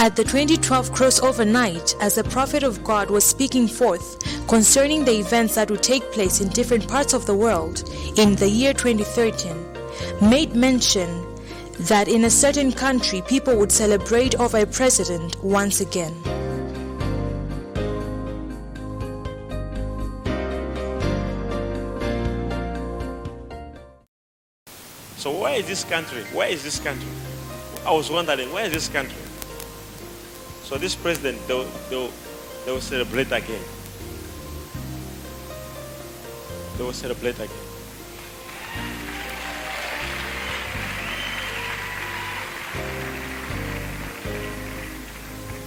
At the 2012 crossover night, as the prophet of God was speaking forth concerning the events that would take place in different parts of the world in the year 2013, made mention that in a certain country people would celebrate over a president once again. So where is this country? Where is this country? I was wondering, where is this country? So this president, they will, they will, celebrate again. They will celebrate again.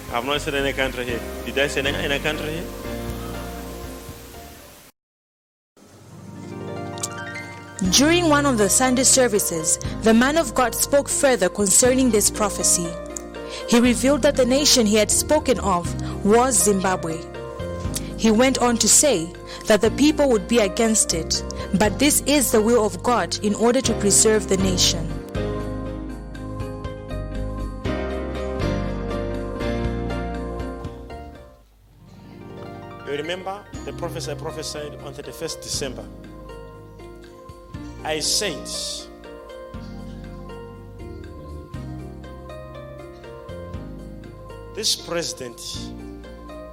I have not said any country here. Did I say any, any country here? During one of the Sunday services, the man of God spoke further concerning this prophecy. He revealed that the nation he had spoken of was Zimbabwe. He went on to say that the people would be against it, but this is the will of God in order to preserve the nation. You remember the prophecy I prophesied on 31st December. I said, this president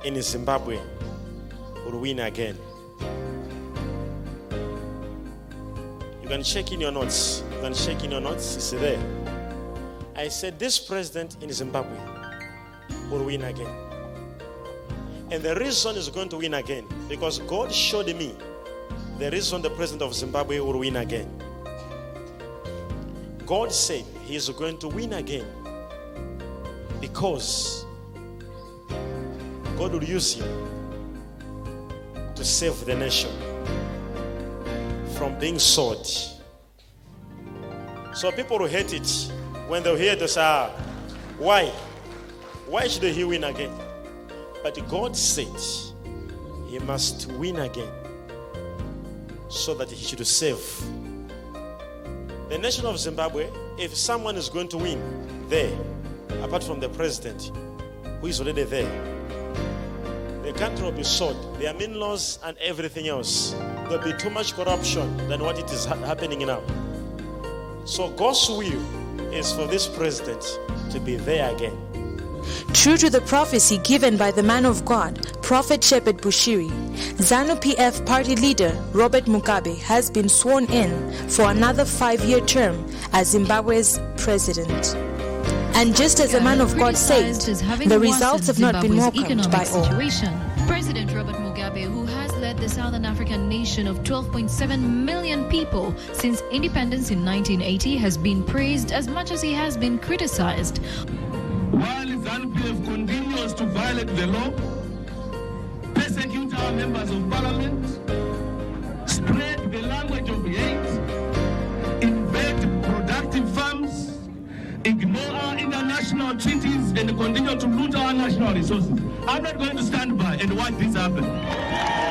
in Zimbabwe will win again. You can check in your notes. You can check in your notes. It's there. I said, this president in Zimbabwe will win again. And the reason is going to win again because God showed me the reason the president of Zimbabwe will win again. God said he is going to win again because God will use him to save the nation from being sold. So people will hate it when they hear this. Ah, why? Why should he win again? But God said he must win again so that he should save. The nation of Zimbabwe, if someone is going to win there, apart from the president who is already there, the country will be sold. Their mean laws and everything else. There'll be too much corruption than what it is ha- happening now. So God's will is for this president to be there again. True to the prophecy given by the man of God, Prophet Shepherd Bushiri, ZANU PF party leader Robert Mugabe has been sworn in for another five year term as Zimbabwe's president. And just as the man of God said, criticized as having the results have not been Zimbabwe's welcomed by all. situation. President Robert Mugabe, who has led the Southern African nation of 12.7 million people since independence in 1980, has been praised as much as he has been criticized. While ZANU-PF continues to violate the law, persecute our members of parliament, continue to loot our national resources. I'm not going to stand by and watch this happen.